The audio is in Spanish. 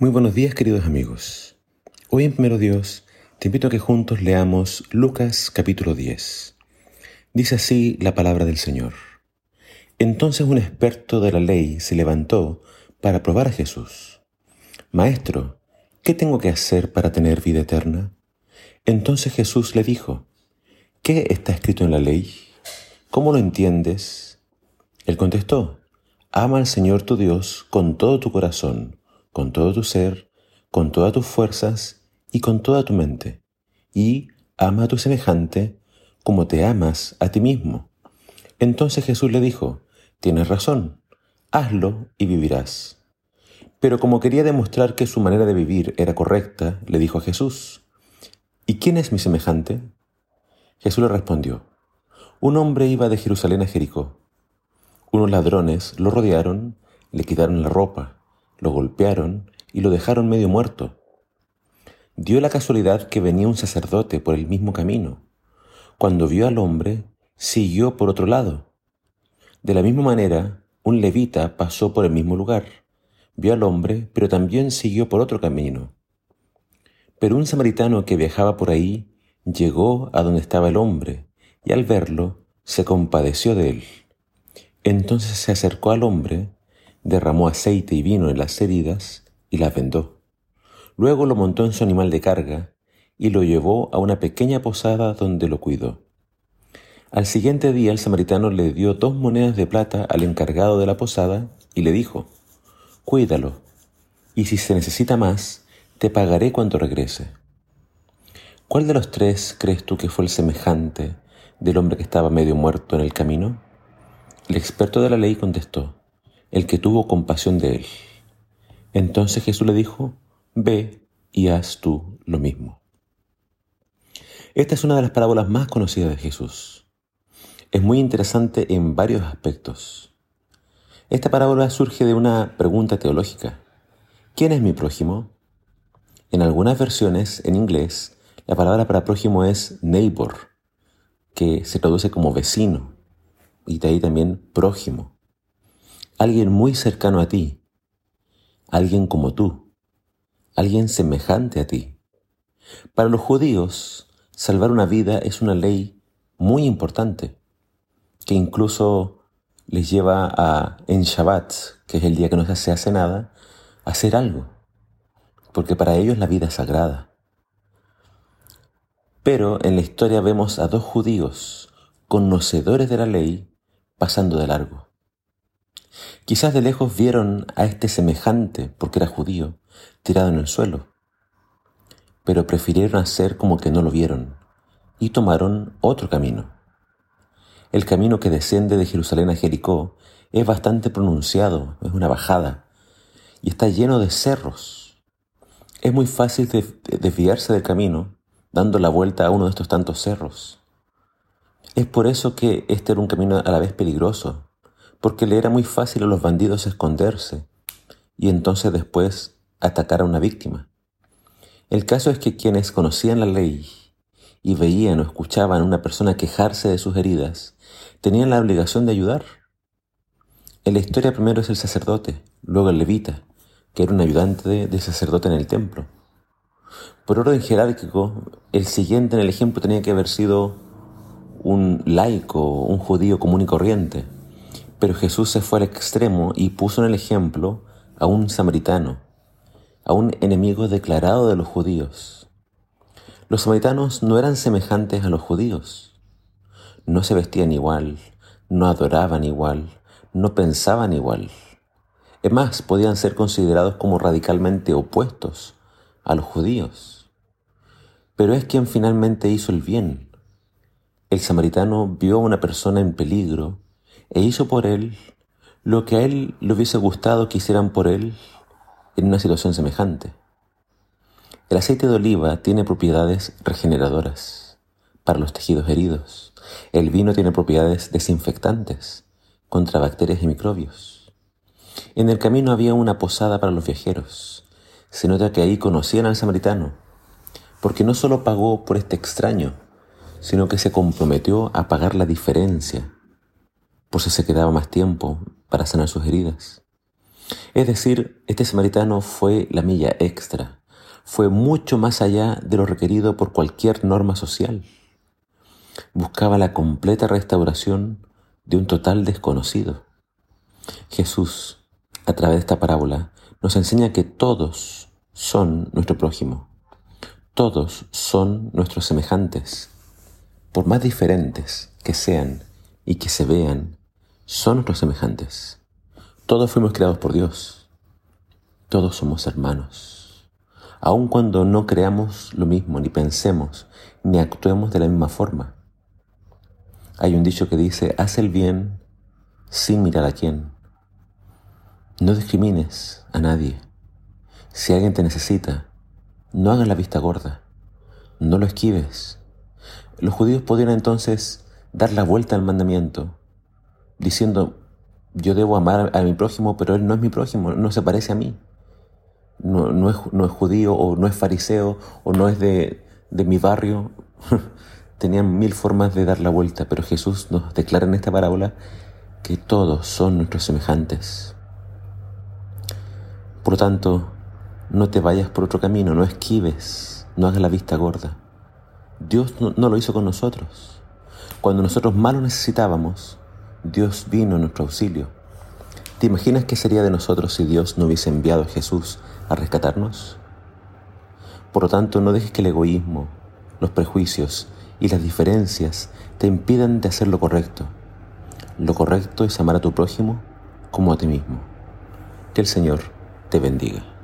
Muy buenos días queridos amigos. Hoy en Primero Dios te invito a que juntos leamos Lucas capítulo 10. Dice así la palabra del Señor. Entonces un experto de la ley se levantó para probar a Jesús. Maestro, ¿qué tengo que hacer para tener vida eterna? Entonces Jesús le dijo, ¿qué está escrito en la ley? ¿Cómo lo entiendes? Él contestó, Ama al Señor tu Dios con todo tu corazón con todo tu ser, con todas tus fuerzas y con toda tu mente. Y ama a tu semejante como te amas a ti mismo. Entonces Jesús le dijo, tienes razón, hazlo y vivirás. Pero como quería demostrar que su manera de vivir era correcta, le dijo a Jesús, ¿y quién es mi semejante? Jesús le respondió, un hombre iba de Jerusalén a Jericó. Unos ladrones lo rodearon, le quitaron la ropa lo golpearon y lo dejaron medio muerto. Dio la casualidad que venía un sacerdote por el mismo camino. Cuando vio al hombre, siguió por otro lado. De la misma manera, un levita pasó por el mismo lugar. Vio al hombre, pero también siguió por otro camino. Pero un samaritano que viajaba por ahí llegó a donde estaba el hombre, y al verlo, se compadeció de él. Entonces se acercó al hombre, derramó aceite y vino en las heridas y las vendó. Luego lo montó en su animal de carga y lo llevó a una pequeña posada donde lo cuidó. Al siguiente día el samaritano le dio dos monedas de plata al encargado de la posada y le dijo, Cuídalo, y si se necesita más, te pagaré cuando regrese. ¿Cuál de los tres crees tú que fue el semejante del hombre que estaba medio muerto en el camino? El experto de la ley contestó, el que tuvo compasión de él. Entonces Jesús le dijo, ve y haz tú lo mismo. Esta es una de las parábolas más conocidas de Jesús. Es muy interesante en varios aspectos. Esta parábola surge de una pregunta teológica. ¿Quién es mi prójimo? En algunas versiones, en inglés, la palabra para prójimo es neighbor, que se traduce como vecino, y de ahí también prójimo alguien muy cercano a ti, alguien como tú, alguien semejante a ti. Para los judíos, salvar una vida es una ley muy importante, que incluso les lleva a, en Shabbat, que es el día que no se hace nada, hacer algo, porque para ellos la vida es sagrada. Pero en la historia vemos a dos judíos, conocedores de la ley, pasando de largo. Quizás de lejos vieron a este semejante, porque era judío, tirado en el suelo, pero prefirieron hacer como que no lo vieron y tomaron otro camino. El camino que desciende de Jerusalén a Jericó es bastante pronunciado, es una bajada, y está lleno de cerros. Es muy fácil desviarse del camino dando la vuelta a uno de estos tantos cerros. Es por eso que este era un camino a la vez peligroso, porque le era muy fácil a los bandidos esconderse y entonces después atacar a una víctima. El caso es que quienes conocían la ley y veían o escuchaban a una persona quejarse de sus heridas, tenían la obligación de ayudar. En la historia primero es el sacerdote, luego el levita, que era un ayudante del sacerdote en el templo. Por orden jerárquico, el siguiente en el ejemplo tenía que haber sido un laico, un judío común y corriente, pero Jesús se fue al extremo y puso en el ejemplo a un samaritano, a un enemigo declarado de los judíos. Los samaritanos no eran semejantes a los judíos. No se vestían igual, no adoraban igual, no pensaban igual. Es más, podían ser considerados como radicalmente opuestos a los judíos. Pero es quien finalmente hizo el bien. El samaritano vio a una persona en peligro e hizo por él lo que a él le hubiese gustado que hicieran por él en una situación semejante. El aceite de oliva tiene propiedades regeneradoras para los tejidos heridos. El vino tiene propiedades desinfectantes contra bacterias y microbios. En el camino había una posada para los viajeros. Se nota que ahí conocían al samaritano, porque no solo pagó por este extraño, sino que se comprometió a pagar la diferencia por si se quedaba más tiempo para sanar sus heridas. Es decir, este samaritano fue la milla extra, fue mucho más allá de lo requerido por cualquier norma social. Buscaba la completa restauración de un total desconocido. Jesús, a través de esta parábola, nos enseña que todos son nuestro prójimo, todos son nuestros semejantes, por más diferentes que sean y que se vean, son nuestros semejantes. Todos fuimos creados por Dios, todos somos hermanos, aun cuando no creamos lo mismo, ni pensemos, ni actuemos de la misma forma. Hay un dicho que dice, haz el bien sin mirar a quién. No discrimines a nadie. Si alguien te necesita, no hagas la vista gorda, no lo esquives. Los judíos podían entonces dar la vuelta al mandamiento, diciendo, yo debo amar a mi prójimo, pero él no es mi prójimo, no se parece a mí. No, no, es, no es, judío o no es fariseo o no es de, de mi barrio. Tenían mil formas de dar la vuelta, pero Jesús nos declara en esta parábola que todos son nuestros semejantes. Por lo tanto, no te vayas por otro camino, no esquives, no hagas la vista gorda. Dios no, no lo hizo con nosotros. Cuando nosotros más lo necesitábamos, Dios vino a nuestro auxilio. ¿Te imaginas qué sería de nosotros si Dios no hubiese enviado a Jesús a rescatarnos? Por lo tanto, no dejes que el egoísmo, los prejuicios y las diferencias te impidan de hacer lo correcto. Lo correcto es amar a tu prójimo como a ti mismo. Que el Señor te bendiga.